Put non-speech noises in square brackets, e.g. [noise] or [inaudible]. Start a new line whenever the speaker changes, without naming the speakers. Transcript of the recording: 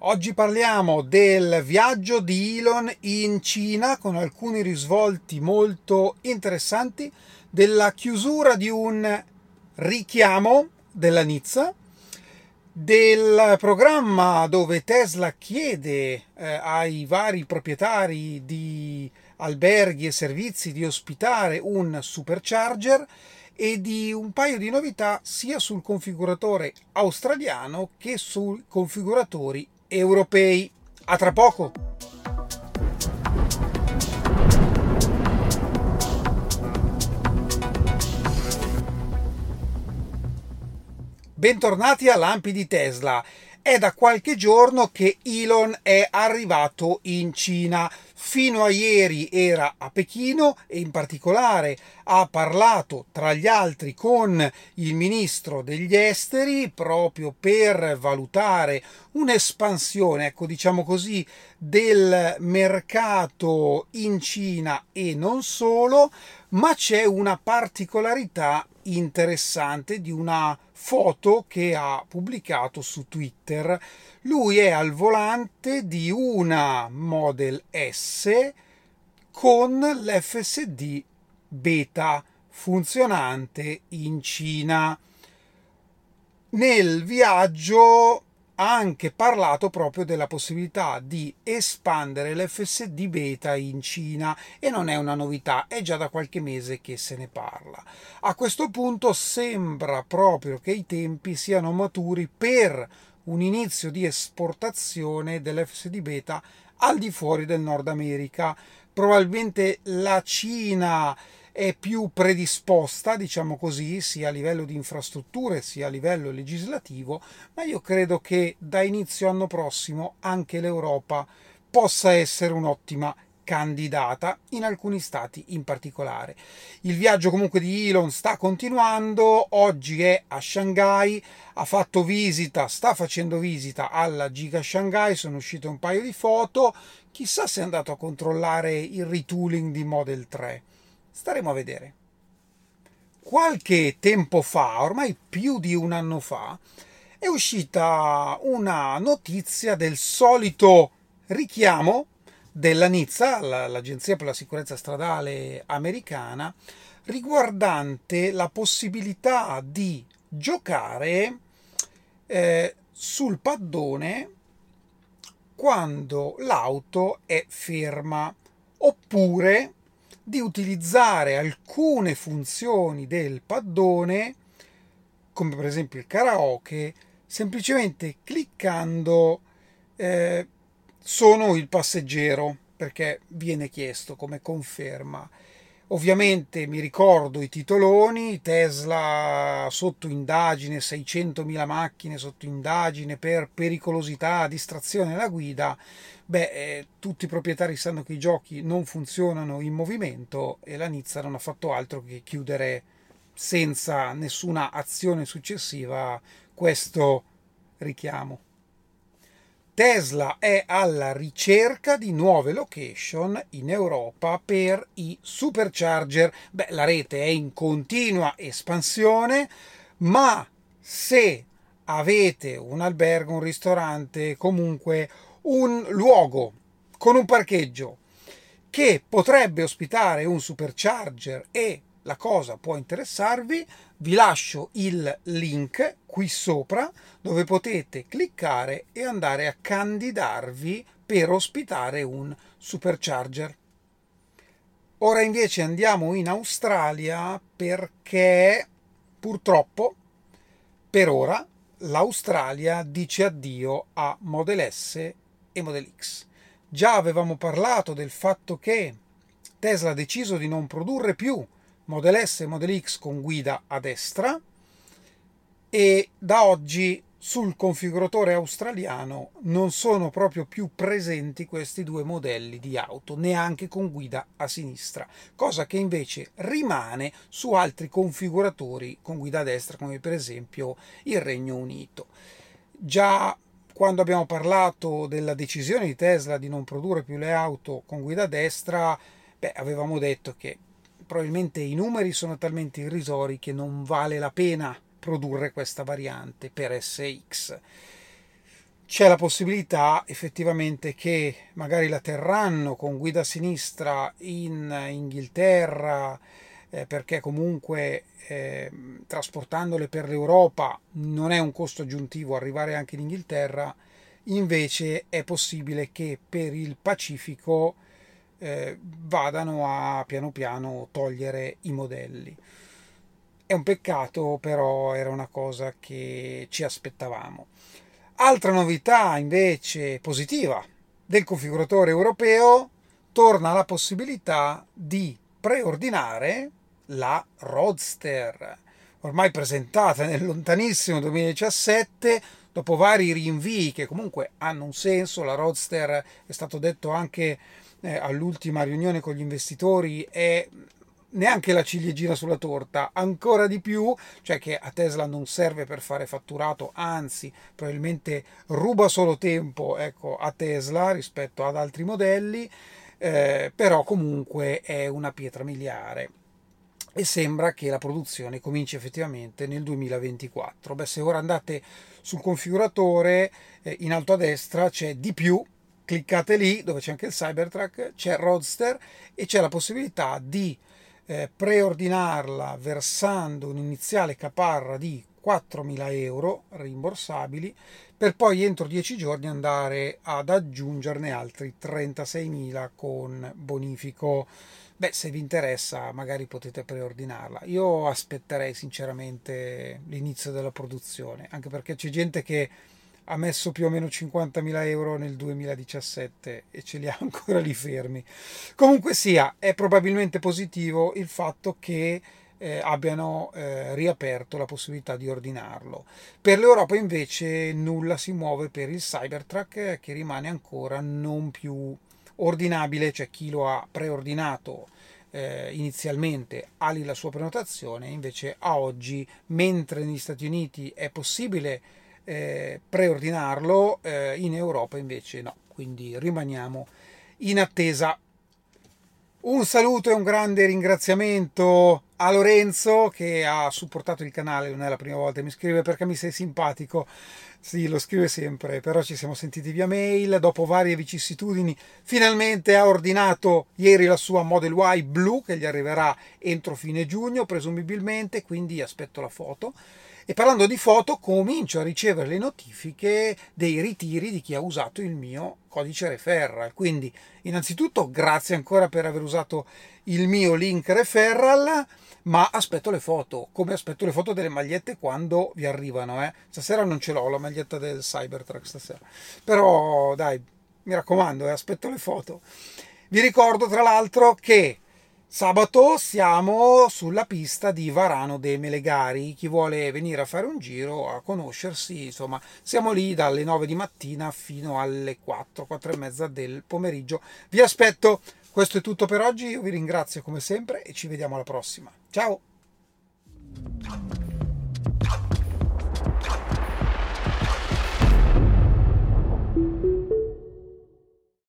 Oggi parliamo del viaggio di Elon in Cina con alcuni risvolti molto interessanti, della chiusura di un richiamo della Nizza, del programma dove Tesla chiede eh, ai vari proprietari di alberghi e servizi di ospitare un supercharger e di un paio di novità sia sul configuratore australiano che sui configuratori europei. A tra poco! Bentornati a Lampi di Tesla. È da qualche giorno che Elon è arrivato in Cina. Fino a ieri era a Pechino e in particolare ha parlato tra gli altri con il ministro degli esteri proprio per valutare un'espansione, ecco diciamo così, del mercato in Cina e non solo, ma c'è una particolarità interessante di una foto che ha pubblicato su Twitter. Lui è al volante di una Model S con l'FSD beta funzionante in Cina. Nel viaggio ha anche parlato proprio della possibilità di espandere l'FSD beta in Cina e non è una novità, è già da qualche mese che se ne parla. A questo punto sembra proprio che i tempi siano maturi per un inizio di esportazione dell'FSD beta al di fuori del Nord America. Probabilmente la Cina è più predisposta, diciamo così, sia a livello di infrastrutture sia a livello legislativo, ma io credo che da inizio anno prossimo anche l'Europa possa essere un'ottima candidata in alcuni stati in particolare. Il viaggio comunque di Elon sta continuando, oggi è a Shanghai, ha fatto visita, sta facendo visita alla Giga Shanghai, sono uscite un paio di foto, chissà se è andato a controllare il retooling di Model 3. Staremo a vedere. Qualche tempo fa, ormai più di un anno fa, è uscita una notizia del solito richiamo della Nizza, l'Agenzia per la sicurezza stradale americana, riguardante la possibilità di giocare eh, sul paddone quando l'auto è ferma oppure di utilizzare alcune funzioni del paddone, come per esempio il karaoke, semplicemente cliccando eh, sono il passeggero, perché viene chiesto come conferma. Ovviamente mi ricordo i titoloni, Tesla sotto indagine, 600.000 macchine sotto indagine per pericolosità, distrazione alla guida. Beh, eh, tutti i proprietari sanno che i giochi non funzionano in movimento e la Nizza non ha fatto altro che chiudere senza nessuna azione successiva questo richiamo. Tesla è alla ricerca di nuove location in Europa per i supercharger. Beh, la rete è in continua espansione, ma se avete un albergo, un ristorante, comunque un luogo con un parcheggio che potrebbe ospitare un supercharger e la cosa può interessarvi, vi lascio il link qui sopra dove potete cliccare e andare a candidarvi per ospitare un supercharger. Ora invece andiamo in Australia perché purtroppo per ora l'Australia dice addio a Model S e Model X. Già avevamo parlato del fatto che Tesla ha deciso di non produrre più Model S e Model X con guida a destra e da oggi sul configuratore australiano non sono proprio più presenti questi due modelli di auto, neanche con guida a sinistra, cosa che invece rimane su altri configuratori con guida a destra, come per esempio il Regno Unito. Già quando abbiamo parlato della decisione di Tesla di non produrre più le auto con guida a destra, beh, avevamo detto che probabilmente i numeri sono talmente irrisori che non vale la pena produrre questa variante per SX. c'è la possibilità effettivamente che magari la terranno con guida sinistra in Inghilterra, eh, perché comunque eh, trasportandole per l'Europa non è un costo aggiuntivo arrivare anche in Inghilterra, invece è possibile che per il Pacifico eh, vadano a piano piano togliere i modelli. È un peccato, però era una cosa che ci aspettavamo. Altra novità invece positiva del configuratore europeo, torna la possibilità di preordinare la Roadster, ormai presentata nel lontanissimo 2017, dopo vari rinvii che comunque hanno un senso, la Roadster è stato detto anche all'ultima riunione con gli investitori, è neanche la ciliegina sulla torta, ancora di più, cioè che a Tesla non serve per fare fatturato, anzi probabilmente ruba solo tempo ecco, a Tesla rispetto ad altri modelli, eh, però comunque è una pietra miliare e sembra che la produzione cominci effettivamente nel 2024. Beh, se ora andate sul configuratore, eh, in alto a destra c'è di più, cliccate lì dove c'è anche il Cybertruck, c'è Roadster e c'è la possibilità di eh, preordinarla versando un iniziale caparra di 4.000 euro rimborsabili per poi entro 10 giorni andare ad aggiungerne altri 36.000 con bonifico. Beh, se vi interessa magari potete preordinarla. Io aspetterei sinceramente l'inizio della produzione, anche perché c'è gente che ha messo più o meno 50.000 euro nel 2017 e ce li ha [laughs] ancora lì fermi. Comunque sia, è probabilmente positivo il fatto che eh, abbiano eh, riaperto la possibilità di ordinarlo. Per l'Europa invece nulla si muove per il Cybertruck eh, che rimane ancora non più ordinabile, cioè chi lo ha preordinato eh, inizialmente ha lì la sua prenotazione, invece a oggi, mentre negli Stati Uniti è possibile eh, preordinarlo, eh, in Europa invece no, quindi rimaniamo in attesa. Un saluto e un grande ringraziamento a Lorenzo che ha supportato il canale, non è la prima volta che mi scrive perché mi sei simpatico. Sì, lo scrive sempre, però ci siamo sentiti via mail, dopo varie vicissitudini, finalmente ha ordinato ieri la sua Model Y blu che gli arriverà entro fine giugno, presumibilmente, quindi aspetto la foto. E parlando di foto, comincio a ricevere le notifiche dei ritiri di chi ha usato il mio codice referral. Quindi, innanzitutto, grazie ancora per aver usato il mio link referral. Ma aspetto le foto, come aspetto le foto delle magliette quando vi arrivano. Eh. Stasera non ce l'ho la maglietta del Cybertruck stasera. Però dai, mi raccomando, eh, aspetto le foto. Vi ricordo tra l'altro che Sabato siamo sulla pista di Varano dei Melegari, chi vuole venire a fare un giro, a conoscersi, insomma, siamo lì dalle 9 di mattina fino alle 4, 4 e mezza del pomeriggio. Vi aspetto, questo è tutto per oggi, io vi ringrazio come sempre e ci vediamo alla prossima. Ciao!